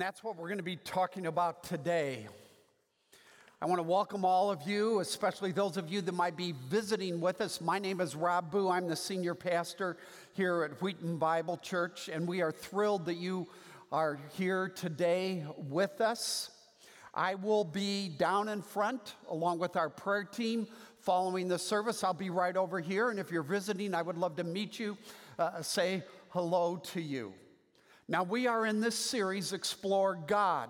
And that's what we're going to be talking about today. I want to welcome all of you, especially those of you that might be visiting with us. My name is Rob Bugh. I'm the senior pastor here at Wheaton Bible Church, and we are thrilled that you are here today with us. I will be down in front along with our prayer team following the service. I'll be right over here, and if you're visiting, I would love to meet you, uh, say hello to you. Now, we are in this series, Explore God.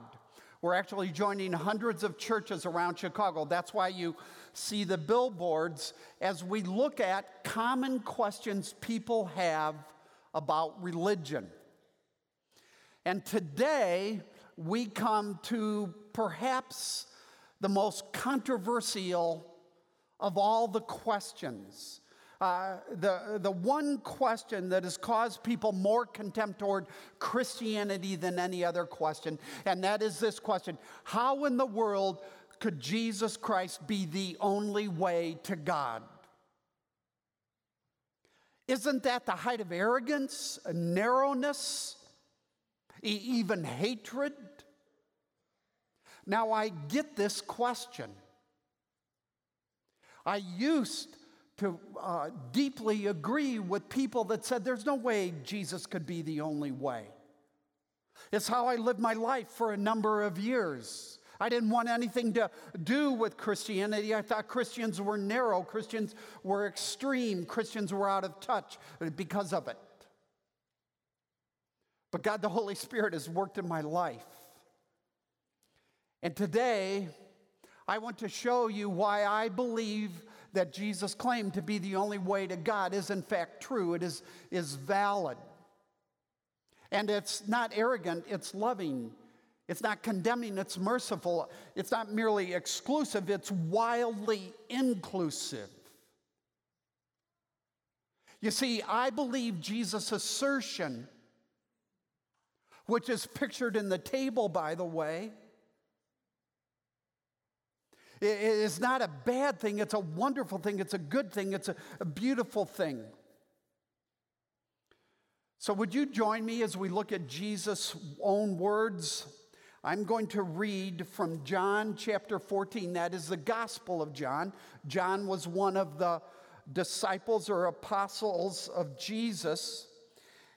We're actually joining hundreds of churches around Chicago. That's why you see the billboards as we look at common questions people have about religion. And today, we come to perhaps the most controversial of all the questions uh, the, the one question that has caused people more contempt toward Christianity than any other question, and that is this question How in the world could Jesus Christ be the only way to God? Isn't that the height of arrogance, narrowness, even hatred? Now, I get this question. I used to uh, deeply agree with people that said there's no way Jesus could be the only way. It's how I lived my life for a number of years. I didn't want anything to do with Christianity. I thought Christians were narrow, Christians were extreme, Christians were out of touch because of it. But God, the Holy Spirit, has worked in my life. And today, I want to show you why I believe that Jesus' claimed to be the only way to God is in fact true. It is, is valid. And it's not arrogant, it's loving. It's not condemning, it's merciful. It's not merely exclusive, it's wildly inclusive. You see, I believe Jesus' assertion, which is pictured in the table, by the way, it is not a bad thing, it's a wonderful thing, it's a good thing, it's a, a beautiful thing. So, would you join me as we look at Jesus' own words? I'm going to read from John chapter 14. That is the Gospel of John. John was one of the disciples or apostles of Jesus.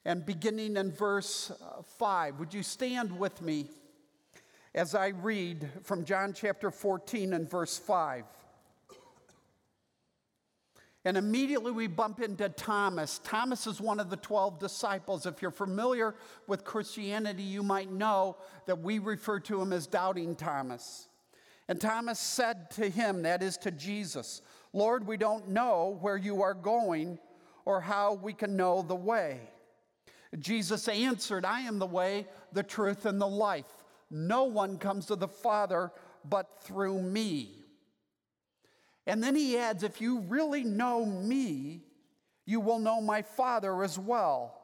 And beginning in verse uh, 5, would you stand with me as I read from John chapter 14 and verse 5. And immediately we bump into Thomas. Thomas is one of the 12 disciples. If you're familiar with Christianity, you might know that we refer to him as Doubting Thomas. And Thomas said to him, that is to Jesus, Lord, we don't know where you are going or how we can know the way. Jesus answered, I am the way, the truth, and the life. No one comes to the Father but through me. And then he adds, If you really know me, you will know my Father as well.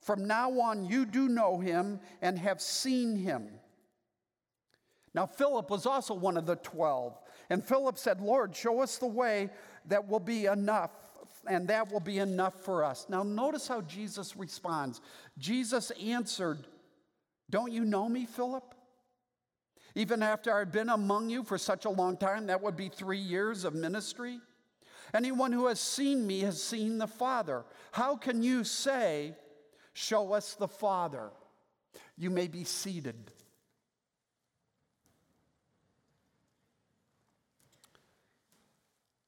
From now on, you do know him and have seen him. Now, Philip was also one of the twelve. And Philip said, Lord, show us the way that will be enough, and that will be enough for us. Now, notice how Jesus responds. Jesus answered, Don't you know me, Philip? Even after I've been among you for such a long time, that would be three years of ministry. Anyone who has seen me has seen the Father. How can you say, Show us the Father? You may be seated.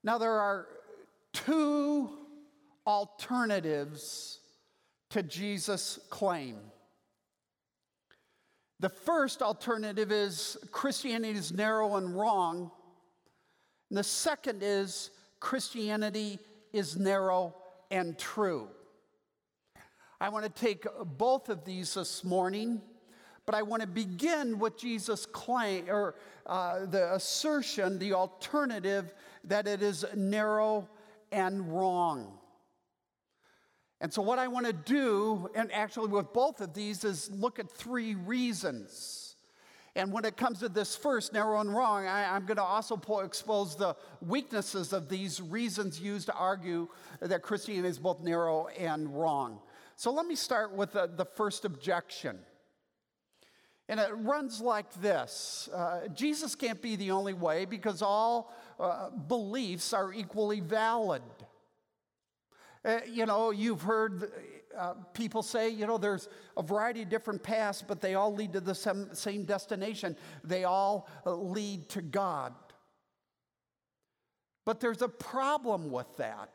Now, there are two alternatives to Jesus' claim. The first alternative is Christianity is narrow and wrong. And the second is Christianity is narrow and true. I want to take both of these this morning, but I want to begin with Jesus' claim or uh, the assertion, the alternative that it is narrow and wrong. And so, what I want to do, and actually with both of these, is look at three reasons. And when it comes to this first, narrow and wrong, I, am going to also expose the weaknesses of these reasons used to argue that Christianity is both narrow and wrong. So, let me start with the, the first objection. And it runs like this uh, Jesus can't be the only way because all uh, beliefs are equally valid. Uh, you know, you've heard uh, people say, you know, there's a variety of different paths, but they all lead to the same, destination. They all uh, lead to God. But there's a problem with that.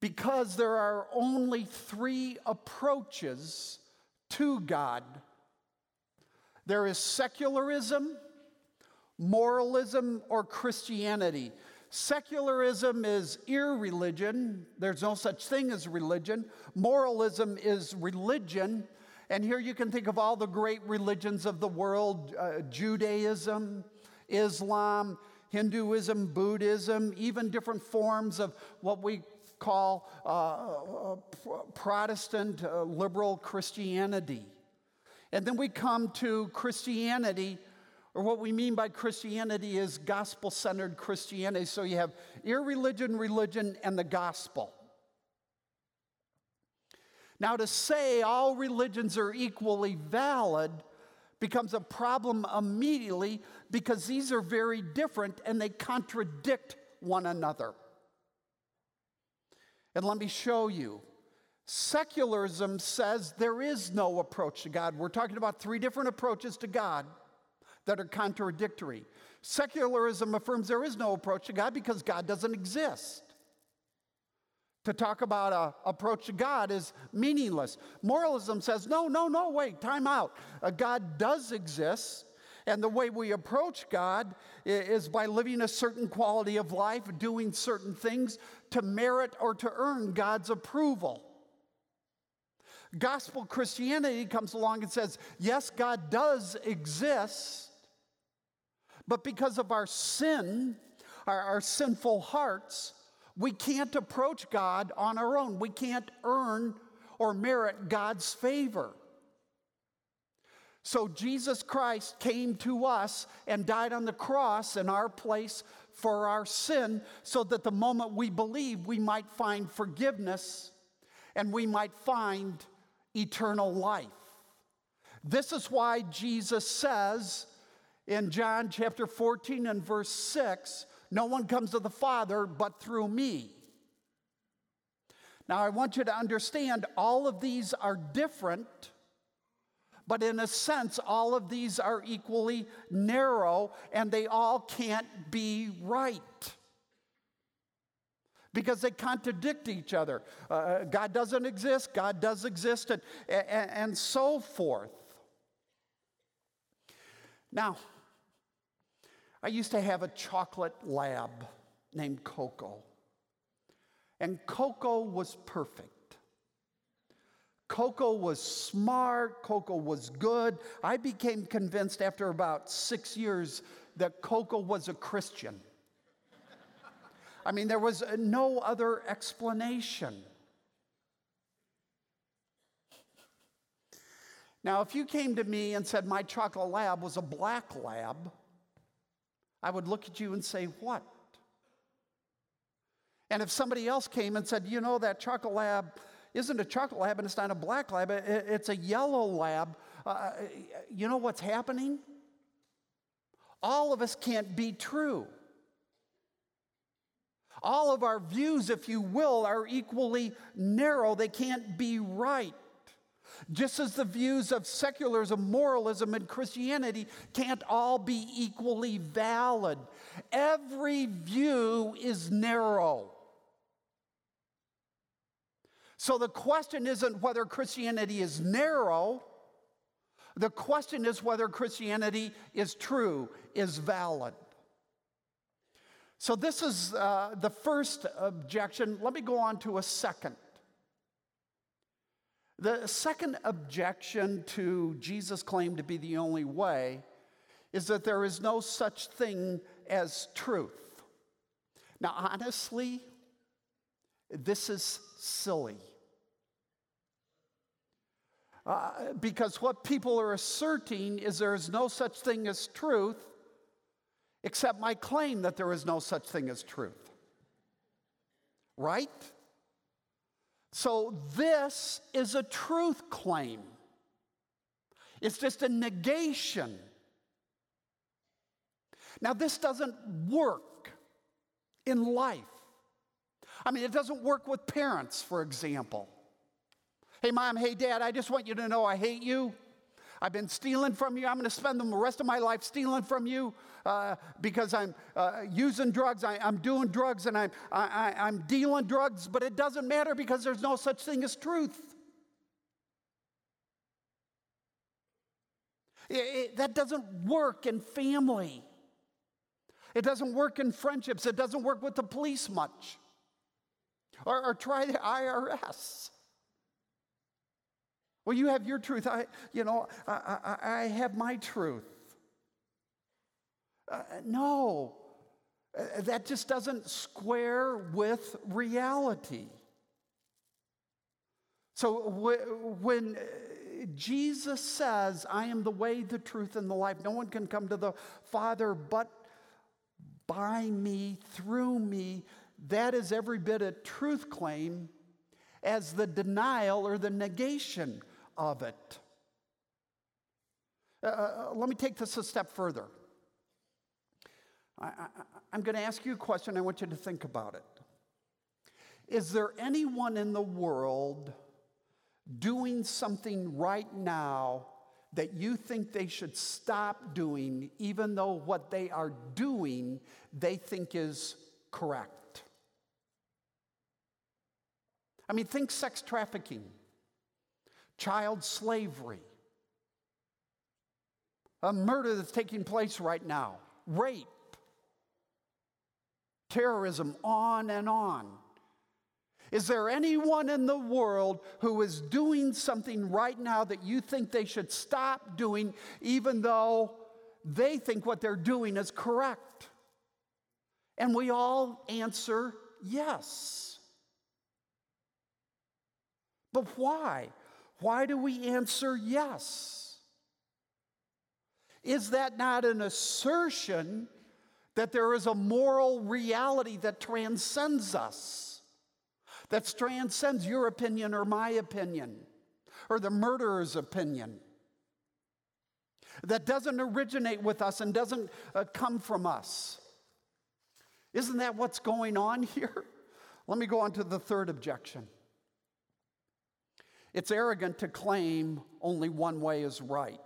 Because there are only three approaches to God there is secularism, moralism, or Christianity. Secularism is irreligion. There's no such thing as religion. Moralism is religion. And here you can think of all the great religions of the world uh, Judaism, Islam, Hinduism, Buddhism, even different forms of what we call uh, uh, Protestant uh, liberal Christianity. And then we come to Christianity, or what we mean by Christianity is gospel centered Christianity. So you have irreligion, religion, and the gospel. Now, to say all religions are equally valid becomes a problem immediately because these are very different and they contradict one another. And let me show you. Secularism says there is no approach to God. We're talking about three different approaches to God that are contradictory. Secularism affirms there is no approach to God because God doesn't exist. To talk about an approach to God is meaningless. Moralism says, no, no, no, wait, time out. A God does exist, and the way we approach God is by living a certain quality of life, doing certain things to merit or to earn God's approval. Gospel Christianity comes along and says, yes, God does exist, but because of our sin, our, our sinful hearts, we can't approach God on our own. We can't earn or merit God's favor. So Jesus Christ came to us and died on the cross in our place for our sin, so that the moment we believe, we might find forgiveness and we might find eternal life. This is why Jesus says in John chapter 14 and verse 6 no one comes to the Father but through me. Now, I want you to understand all of these are different but in a sense, all of these are equally narrow and they all can't be right because they contradict each other. Uh, God doesn't exist, God does exist, and, and, and so forth. Now, I used to have a chocolate lab named Coco, and Coco was perfect. Coco was smart, Coco was good. I became convinced after about six years that Coco was a Christian. I mean, there was no other explanation. Now, if you came to me and said my chocolate lab was a black lab, I would look at you and say, What? And if somebody else came and said, You know, that chocolate lab isn't a chocolate lab and it's not a black lab, it's a yellow lab. Uh, uh, you know what's happening? All of us can't be true. All of our views, if you will, are equally narrow. They can't be right. Just as the views of secularism, moralism, and Christianity can't all be equally valid. Every view is narrow. So the question isn't whether Christianity is narrow, the question is whether Christianity is true, is valid. So this is uh, the first objection. Let me go on to a second. The second objection to Jesus' claim to be the only way is that there is no such thing as truth. Now, honestly, this is silly. Uh, because what people are asserting is there is no such thing as truth, except my claim that there is no such thing as truth. Right? So, this is a truth claim. it's just a negation. Now, this doesn't work in life. I mean, it doesn't work with parents, for example. Hey, mom, hey, dad, I just want you to know I hate you. I've been stealing from you. I'm going to spend the rest of my life stealing from you uh, because I'm uh, using drugs. I, am doing drugs and I'm, I, am dealing drugs, but it doesn't matter because there's no such thing as truth. It, it, that doesn't work in family. It doesn't work in friendships. It doesn't work with the police much. Or, or try the IRS. Well, you have your truth. I, you know, I, I, I have my truth. Uh, no, uh, that just doesn't square with reality. So when uh, Jesus says, I am the way, the truth, and the life, no one can come to the Father but by me, through me, that is every bit a truth claim as the denial or the negation of it. Uh, uh let me take this a step further. I, am going to ask you a question. I want you to think about it. Is there anyone in the world doing something right now that you think they should stop doing, even though what they are doing they think is correct? I mean, think sex trafficking child slavery, a murder that's taking place right now, rape, terrorism, on and on. Is there anyone in the world who is doing something right now that you think they should stop doing, even though they think what they're doing is correct? And we all answer yes. But why? Why do we answer yes? Is that not an assertion that there is a moral reality that transcends us, that transcends your opinion or my opinion, or the murderer's opinion? That doesn't originate with us and doesn't uh, come from us. Isn't that what's going on here? Let me go on to the third objection. It's arrogant to claim only one way is right.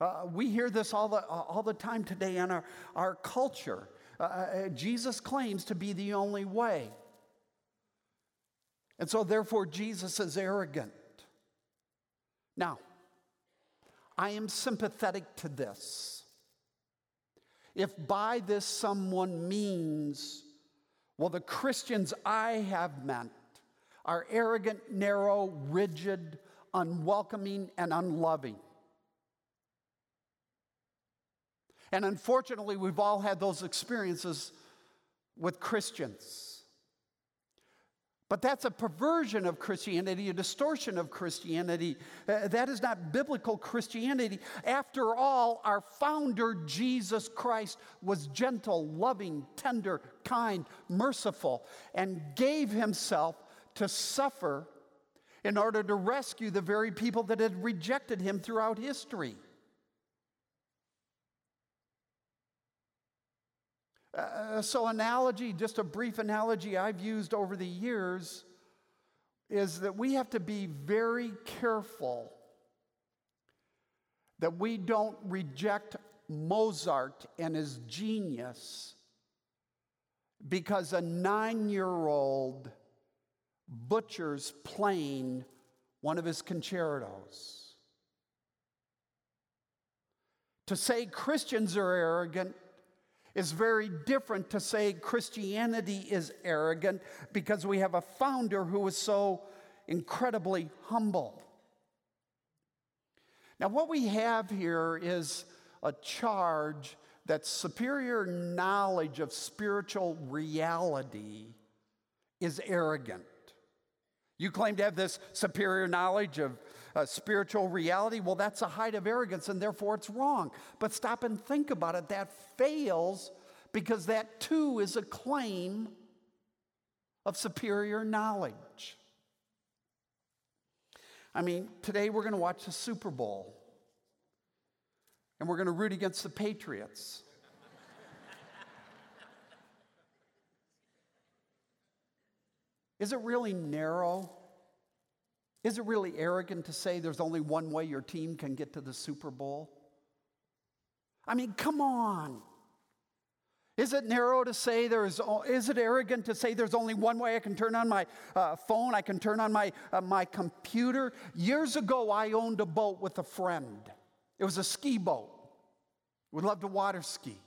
Uh, we hear this all the, all the time today in our, our culture. Uh, uh, Jesus claims to be the only way. And so, therefore, Jesus is arrogant. Now, I am sympathetic to this. If by this someone means, well, the Christians I have met are arrogant, narrow, rigid, unwelcoming, and unloving. And unfortunately, we've all had those experiences with Christians. But that's a perversion of Christianity, a distortion of Christianity. Uh, that is not biblical Christianity. After all, our founder, Jesus Christ, was gentle, loving, tender, kind, merciful, and gave himself to suffer in order to rescue the very people that had rejected him throughout history. Uh, so, analogy, just a brief analogy I've used over the years, is that we have to be very careful that we don't reject Mozart and his genius because a nine year old butchers playing one of his concertos. To say Christians are arrogant is very different to say Christianity is arrogant because we have a founder who was so incredibly humble. Now, what we have here is a charge that superior knowledge of spiritual reality is arrogant. You claim to have this superior knowledge of uh, spiritual reality. Well, that's a height of arrogance, and therefore it's wrong. But stop and think about it. That fails because that too is a claim of superior knowledge. I mean, today we're going to watch the Super Bowl and we're going to root against the Patriots. Is it really narrow? Is it really arrogant to say there's only one way your team can get to the Super Bowl? I mean, come on. Is it narrow to say there's, is it arrogant to say there's only one way I can turn on my uh, phone, I can turn on my, uh, my computer? Years ago, I owned a boat with a friend. It was a ski boat. We loved to water ski.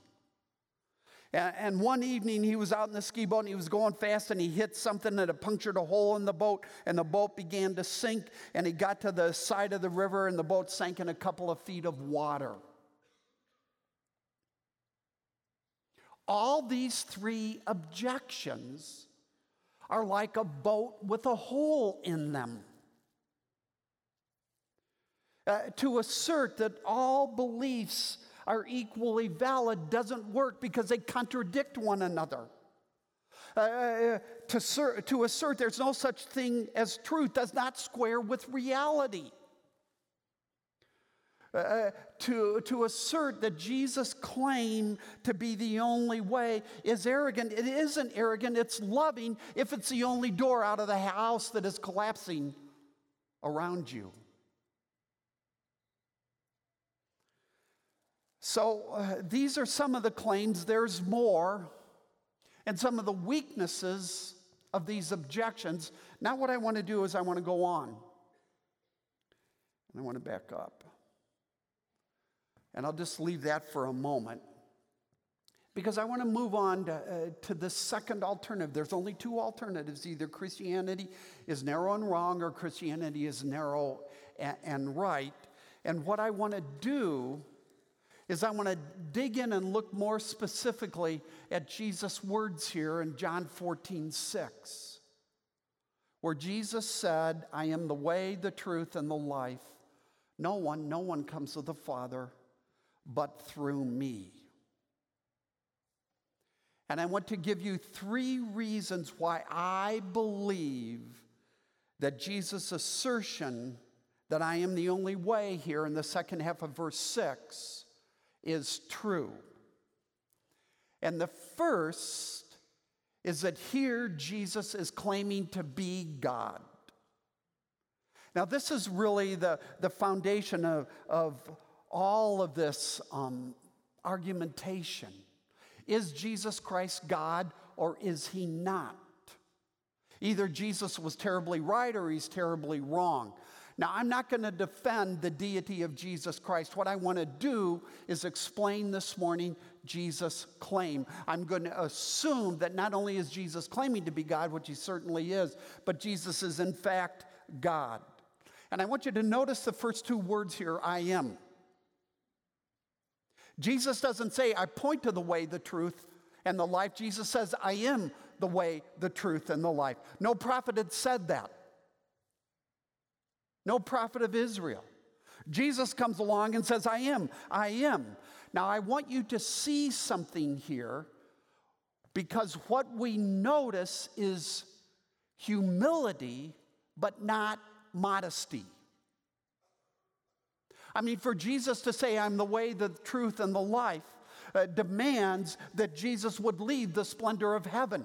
And, one evening, he was out in the ski boat and he was going fast and he hit something that had punctured a hole in the boat and the boat began to sink. And he got to the side of the river and the boat sank in a couple of feet of water. All these three objections are like a boat with a hole in them. Uh, to assert that all beliefs are equally valid doesn't work because they contradict one another. Uh, uh to, assert, to assert there's no such thing as truth does not square with reality. Uh, uh, to, to assert that Jesus' claim to be the only way is arrogant. It isn't arrogant, it's loving if it's the only door out of the house that is collapsing around you. So, uh, these are some of the claims. There's more, and some of the weaknesses of these objections. Now, what I want to do is I want to go on, and I want to back up. And I'll just leave that for a moment because I want to move on to, uh, to the second alternative. There's only two alternatives either Christianity is narrow and wrong, or Christianity is narrow and, and right. And what I want to do is I want to dig in and look more specifically at Jesus' words here in John 14, 6, where Jesus said, I am the way, the truth, and the life. No one, no one comes to the Father but through me. And I want to give you three reasons why I believe that Jesus' assertion that I am the only way here in the second half of verse 6 is true. And the first is that here Jesus is claiming to be God. Now, this is really the, the foundation of, of all of this um, argumentation. Is Jesus Christ God or is he not? Either Jesus was terribly right or he's terribly wrong. Now, I'm not going to defend the deity of Jesus Christ. What I want to do is explain this morning Jesus' claim. I'm going to assume that not only is Jesus claiming to be God, which he certainly is, but Jesus is in fact God. And I want you to notice the first two words here I am. Jesus doesn't say, I point to the way, the truth, and the life. Jesus says, I am the way, the truth, and the life. No prophet had said that. No prophet of Israel. Jesus comes along and says, I am, I am. Now, I want you to see something here because what we notice is humility, but not modesty. I mean, for Jesus to say, I'm the way, the truth, and the life, uh, demands that Jesus would leave the splendor of heaven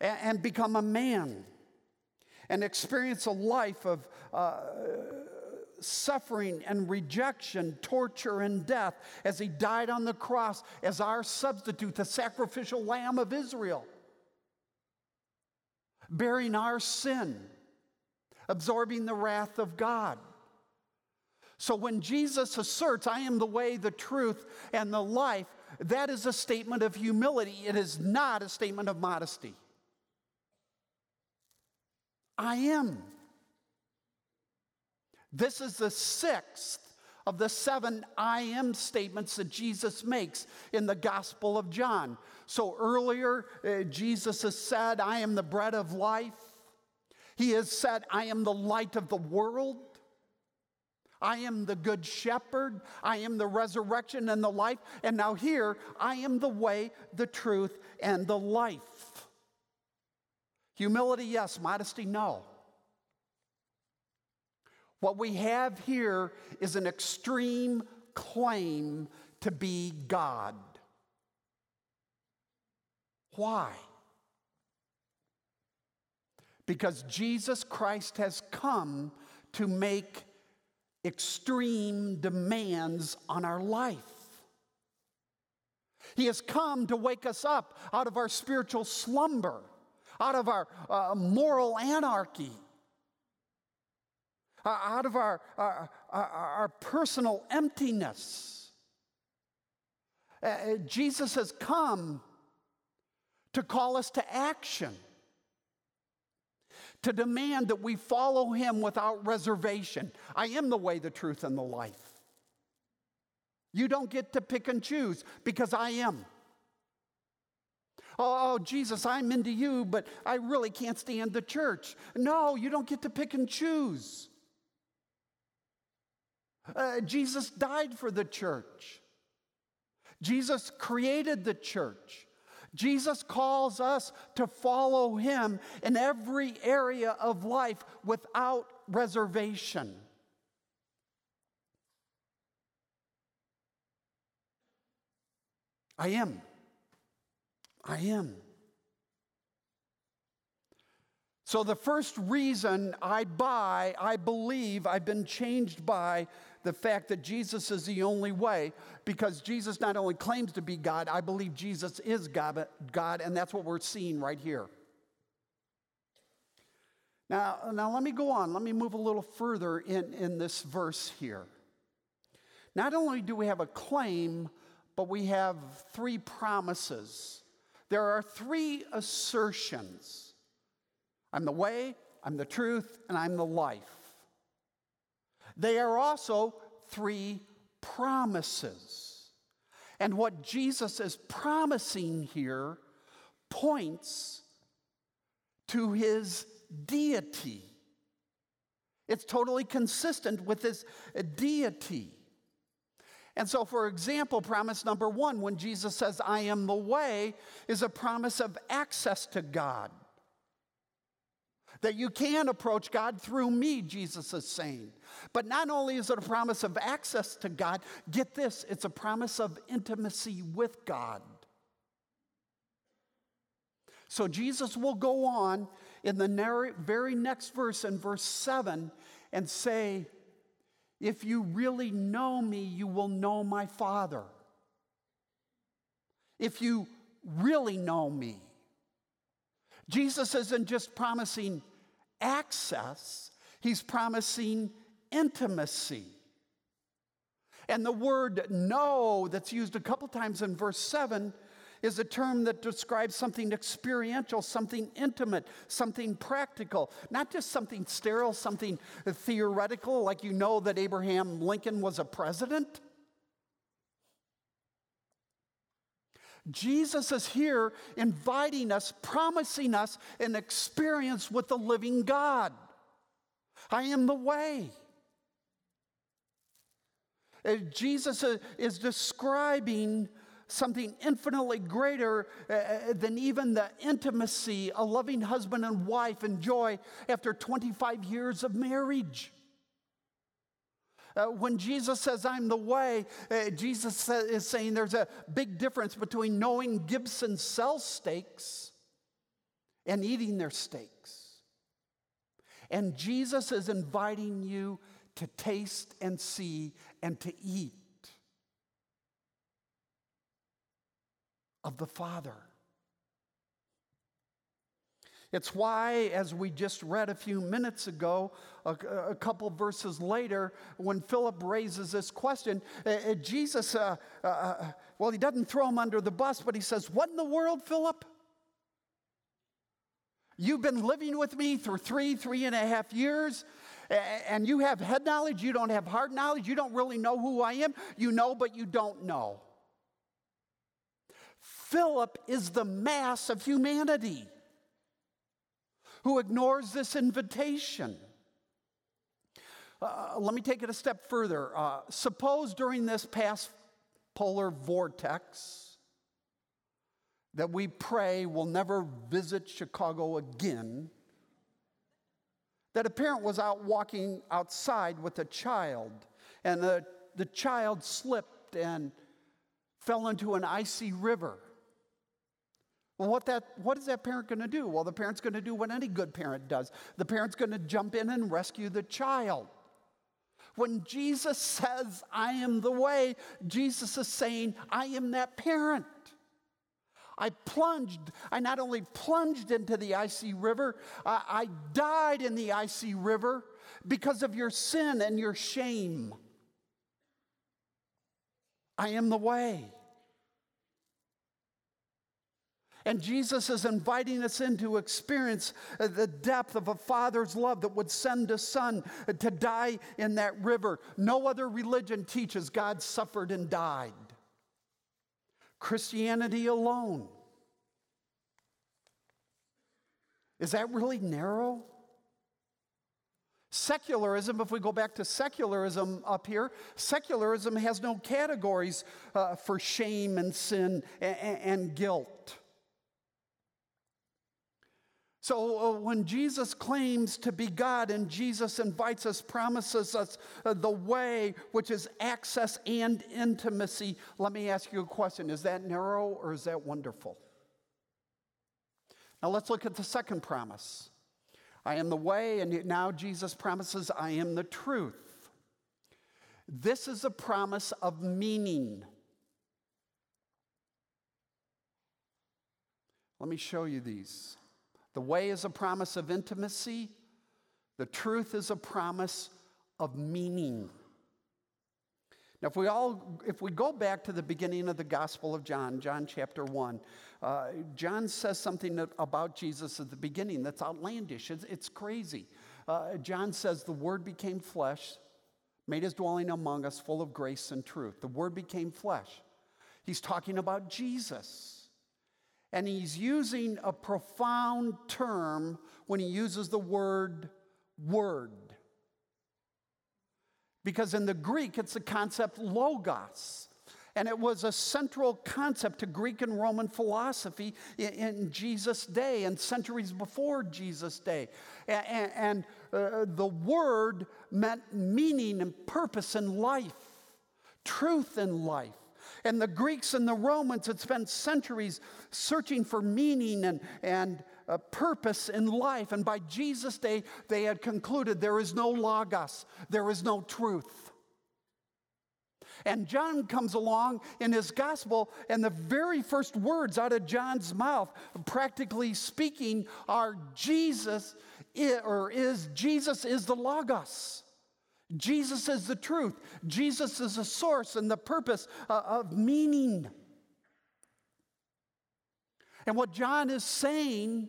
and, and become a man and experience a life of uh, suffering and rejection, torture and death as he died on the cross as our substitute, the sacrificial lamb of Israel, bearing our sin, absorbing the wrath of God. So when Jesus asserts, I am the way, the truth, and the life, that is a statement of humility. It is not a statement of modesty. I am. This is the sixth of the seven I am statements that Jesus makes in the Gospel of John. So earlier, uh, Jesus has said, I am the bread of life. He has said, I am the light of the world. I am the good shepherd. I am the resurrection and the life. And now, here, I am the way, the truth, and the life. Humility, yes. Modesty, no. What we have here is an extreme claim to be God. Why? Because Jesus Christ has come to make extreme demands on our life. He has come to wake us up out of our spiritual slumber, out of our uh, moral anarchy, uh, out of our, our, our personal emptiness. Uh, Jesus has come to call us to action, to demand that we follow him without reservation. I am the way, the truth, and the life. You don't get to pick and choose because I am. Oh, oh, Jesus, I'm into you, but I really can't stand the church. No, you don't get to pick and choose. Uh, Jesus died for the church. Jesus created the church. Jesus calls us to follow him in every area of life without reservation. I am. I am. So, the first reason I buy, I believe I've been changed by the fact that Jesus is the only way, because Jesus not only claims to be God, I believe Jesus is God, God and that's what we're seeing right here. Now, now, let me go on. Let me move a little further in, in this verse here. Not only do we have a claim, but we have three promises. There are three assertions I'm the way, I'm the truth, and I'm the life. They are also three promises. And what Jesus is promising here points to his deity. It's totally consistent with his deity. And so, for example, promise number one, when Jesus says, I am the way, is a promise of access to God. That you can approach God through me, Jesus is saying. But not only is it a promise of access to God, get this, it's a promise of intimacy with God. So Jesus will go on in the very next verse, in verse 7, and say, If you really know me, you will know my Father. If you really know me, Jesus isn't just promising access, he's promising intimacy. And the word know that's used a couple times in verse 7 is a term that describes something experiential, something intimate, something practical, not just something sterile, something theoretical, like you know that Abraham Lincoln was a president. Jesus is here inviting us, promising us an experience with the living God. I am the way. Uh, Jesus uh, is describing something infinitely greater uh, than even the intimacy a loving husband and wife enjoy after 25 years of marriage. Uh, when Jesus says, I'm the way, uh, Jesus is saying there's a big difference between knowing Gibson sells steaks and eating their steaks. And Jesus is inviting you to taste and see and to eat of the Father. It's why, as we just read a few minutes ago, a, a couple verses later, when Philip raises this question, uh, uh Jesus, uh, uh, well, he doesn't throw him under the bus, but he says, What in the world, Philip? You've been living with me for three, three and a half years, and you have head knowledge, you don't have heart knowledge, you don't really know who I am. You know, but you don't know. Philip is the mass of humanity who ignores this invitation. Uh, let me take it a step further. Uh, suppose during this past polar vortex that we pray will never visit Chicago again, that a parent was out walking outside with a child, and the, the child slipped and fell into an icy river. Well, what, that, what is that parent going to do? Well, the parent's going to do what any good parent does the parent's going to jump in and rescue the child. When Jesus says, I am the way, Jesus is saying, I am that parent. I plunged, I not only plunged into the icy river, I, I died in the icy river because of your sin and your shame. I am the way. And Jesus is inviting us in to experience uh, the depth of a father's love that would send a son to die in that river. No other religion teaches God suffered and died. Christianity alone. Is that really narrow? Secularism, if we go back to secularism up here, secularism has no categories uh, for shame and sin and, and guilt. So uh, when Jesus claims to be God and Jesus invites us, promises us uh, the way, which is access and intimacy, let me ask you a question Is that narrow or is that wonderful? Now let's look at the second promise. I am the way, and now Jesus promises, I am the truth. This is a promise of meaning. Let me show you these. The way is a promise of intimacy, the truth is a promise of meaning. Now, if we all, if we go back to the beginning of the Gospel of John, John chapter one, uh, John says something about Jesus at the beginning that's outlandish. It's, it's crazy. Uh, John says the Word became flesh, made His dwelling among us, full of grace and truth. The Word became flesh. He's talking about Jesus. And he's using a profound term when he uses the word word. Because in the Greek, it's the concept logos. And it was a central concept to Greek and Roman philosophy in, in Jesus' day and centuries before Jesus' day. And, and uh, the word meant meaning and purpose in life, truth in life. And the Greeks and the Romans had spent centuries searching for meaning and, and uh, purpose in life. And by Jesus' day, they had concluded there is no logos, there is no truth. And John comes along in his gospel, and the very first words out of John's mouth, practically speaking, are Jesus, or is Jesus is the Logos. Jesus is the truth. Jesus is the source and the purpose uh, of meaning. And what John is saying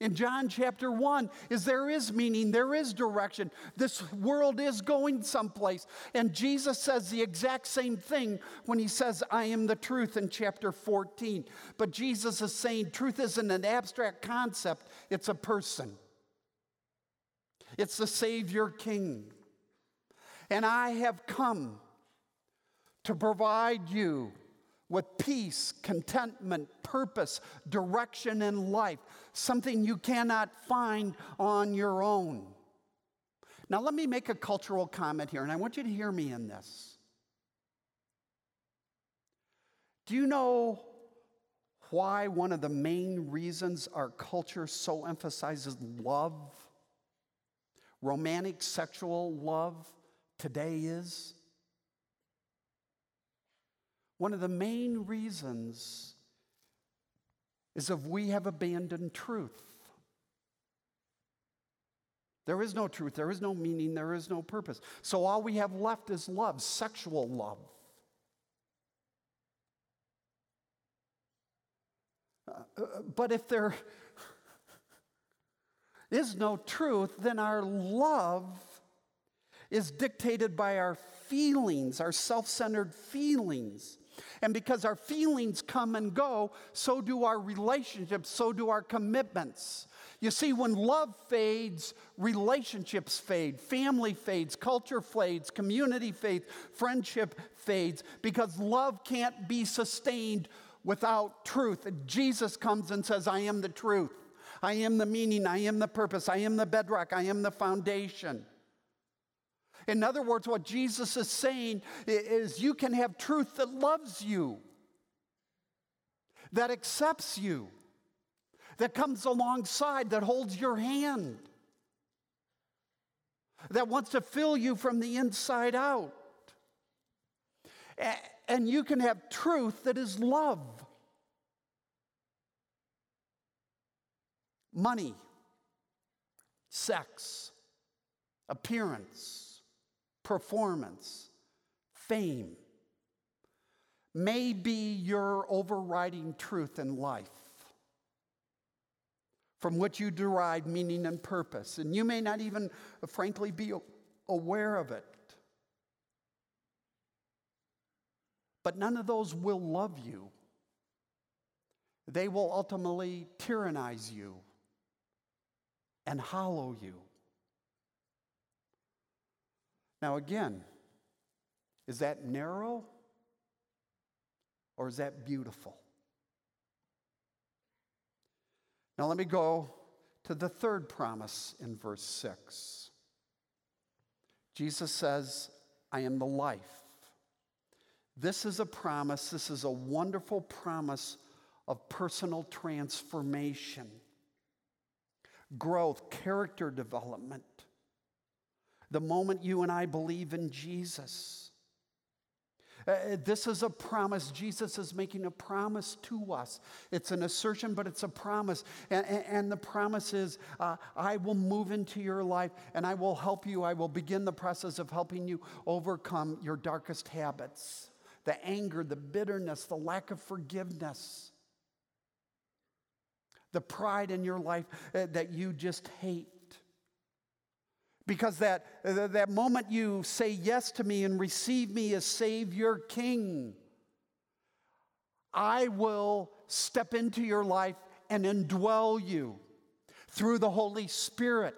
in John chapter 1 is there is meaning, there is direction. This world is going someplace. And Jesus says the exact same thing when he says, I am the truth in chapter 14. But Jesus is saying truth isn't an abstract concept, it's a person, it's the Savior King. And I have come to provide you with peace, contentment, purpose, direction in life, something you cannot find on your own. Now, let me make a cultural comment here, and I want you to hear me in this. Do you know why one of the main reasons our culture so emphasizes love, romantic sexual love? Today is? One of the main reasons is if we have abandoned truth. There is no truth, there is no meaning, there is no purpose. So all we have left is love, sexual love. Uh, uh but if there is no truth, then our love is dictated by our feelings, our self centered feelings. And because our feelings come and go, so do our relationships, so do our commitments. You see, when love fades, relationships fade, family fades, culture fades, community fades, friendship fades, because love can't be sustained without truth. Jesus comes and says, I am the truth. I am the meaning, I am the purpose, I am the bedrock, I am the foundation. In other words, what Jesus is saying is you can have truth that loves you, that accepts you, that comes alongside, that holds your hand, that wants to fill you from the inside out. And you can have truth that is love. Money, sex, appearance, performance, fame may be your overriding truth in life from which you derive meaning and purpose. And you may not even, frankly, be aware of it. But none of those will love you. They will ultimately tyrannize you and hollow you. Now, again, is that narrow or is that beautiful? Now, let me go to the third promise in verse 6. Jesus says, I am the life. This is a promise, this is a wonderful promise of personal transformation, growth, character development. The moment you and I believe in Jesus, uh, this is a promise. Jesus is making a promise to us. It's an assertion, but it's a promise. And, and, the promise is uh, I will move into your life and I will help you. I will begin the process of helping you overcome your darkest habits the anger, the bitterness, the lack of forgiveness, the pride in your life uh, that you just hate. Because that, that moment you say yes to me and receive me as Savior King, I will step into your life and indwell you through the Holy Spirit.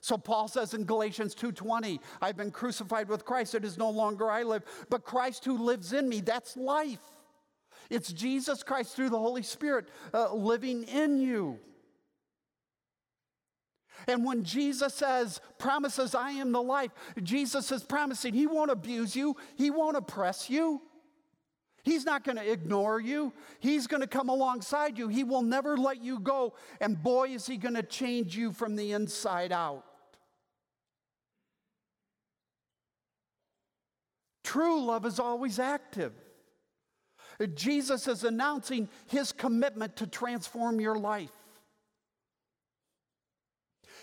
So Paul says in Galatians 2:20, I've been crucified with Christ, it is no longer I live, but Christ who lives in me. That's life. It's Jesus Christ through the Holy Spirit uh, living in you. And when Jesus says, promises, I am the life, Jesus is promising he won't abuse you, he won't oppress you. He's not going to ignore you. He's going to come alongside you. He will never let you go. And boy, is he going to change you from the inside out. True love is always active. Jesus is announcing his commitment to transform your life.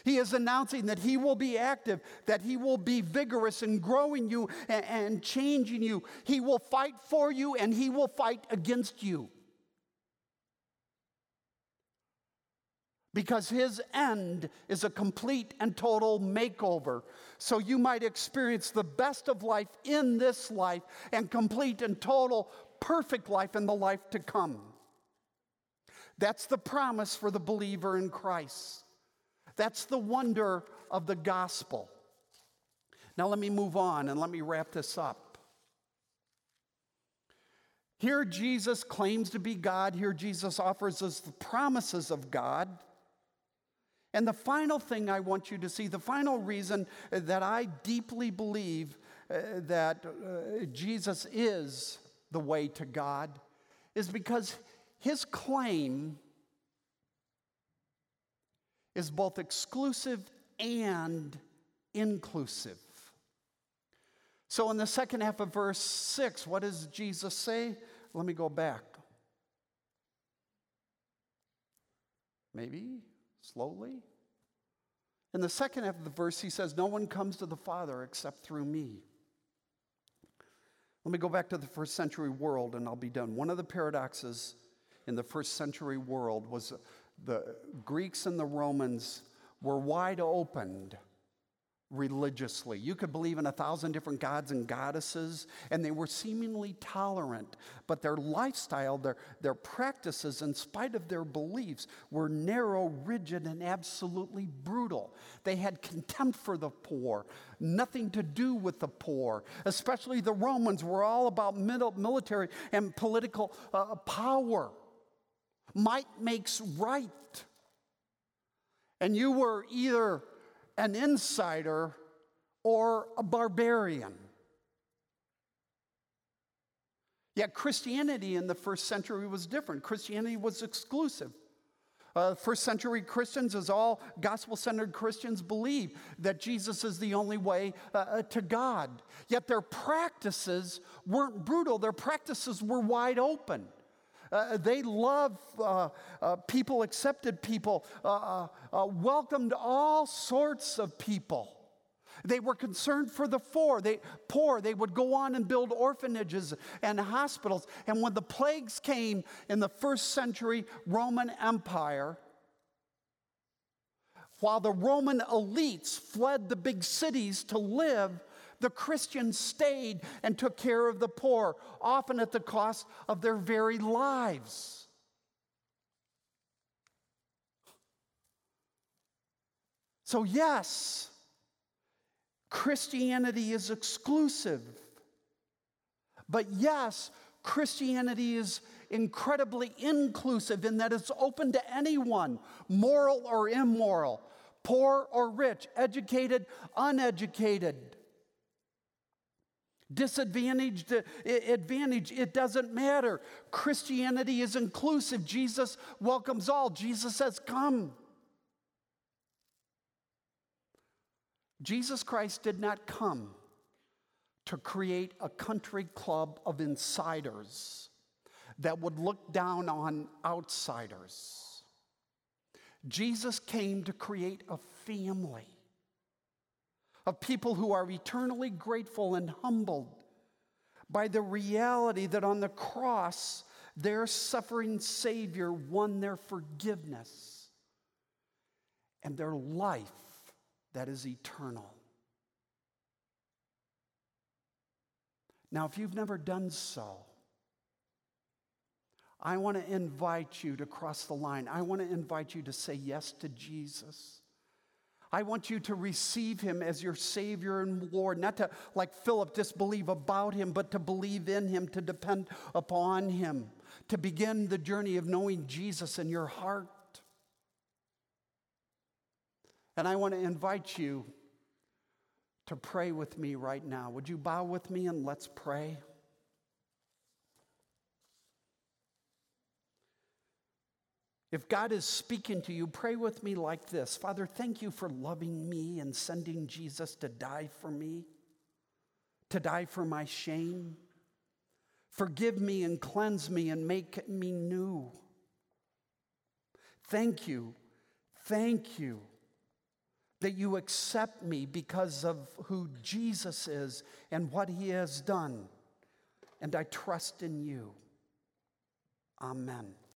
He is announcing that He will be active, that He will be vigorous in growing you and, and, changing you. He will fight for you and He will fight against you. Because His end is a complete and total makeover. So you might experience the best of life in this life and complete and total perfect life in the life to come. That's the promise for the believer in Christ. That's the wonder of the gospel. Now, let me move on and let me wrap this up. Here, Jesus claims to be God. Here, Jesus offers us the promises of God. And the final thing I want you to see, the final reason that I deeply believe uh, that uh, Jesus is the way to God, is because his claim is both exclusive and inclusive. So, in the second half of verse 6, what does Jesus say? Let me go back. Maybe slowly. In the second half of the verse, he says, No one comes to the Father except through me. Let me go back to the first century world and I'll be done. One of the paradoxes in the first century world was the Greeks and the Romans were wide opened religiously. You could believe in a thousand different gods and goddesses, and they were seemingly tolerant, but their lifestyle, their, their practices, in spite of their beliefs, were narrow, rigid, and absolutely brutal. They had contempt for the poor, nothing to do with the poor. Especially the Romans were all about military and political uh, power. Might makes right. And you were either an insider or a barbarian. Yet Christianity in the first century was different. Christianity was exclusive. Uh, first century Christians, as all gospel centered Christians, believe that Jesus is the only way uh, uh, to God. Yet their practices weren't brutal, their practices were wide open. Uh, they loved uh, uh, people, accepted people, welcomed all sorts of people. They were concerned for the poor. They, poor. They would go on and build orphanages and hospitals. And when the plagues came in the first century Roman Empire, while the Roman elites fled the big cities to live, the Christians stayed and took care of the poor, often at the cost of their very lives. So, yes, Christianity is exclusive. But yes, Christianity is incredibly inclusive in that it's open to anyone, moral or immoral, poor or rich, educated, uneducated, disadvantaged, advantage, it doesn't matter. Christianity is inclusive. Jesus welcomes all. Jesus says, Come. Jesus Christ did not come to create a country club of insiders that would look down on outsiders. Jesus came to create a family of people who are eternally grateful and humbled by the reality that on the cross, their suffering Savior won their forgiveness and their life that is eternal. Now, if you've never done so, I want to invite you to cross the line. I want to invite you to say yes to Jesus. I want you to receive him as your Savior and Lord, not to, like Philip, just believe about him, but to believe in him, to depend upon him, to begin the journey of knowing Jesus in your heart. And I want to invite you to pray with me right now. Would you bow with me and let's pray? If God is speaking to you, pray with me like this Father, thank you for loving me and sending Jesus to die for me, to die for my shame. Forgive me and cleanse me and make me new. Thank you, thank you that you accept me because of who Jesus is and what he has done. And I trust in you. Amen.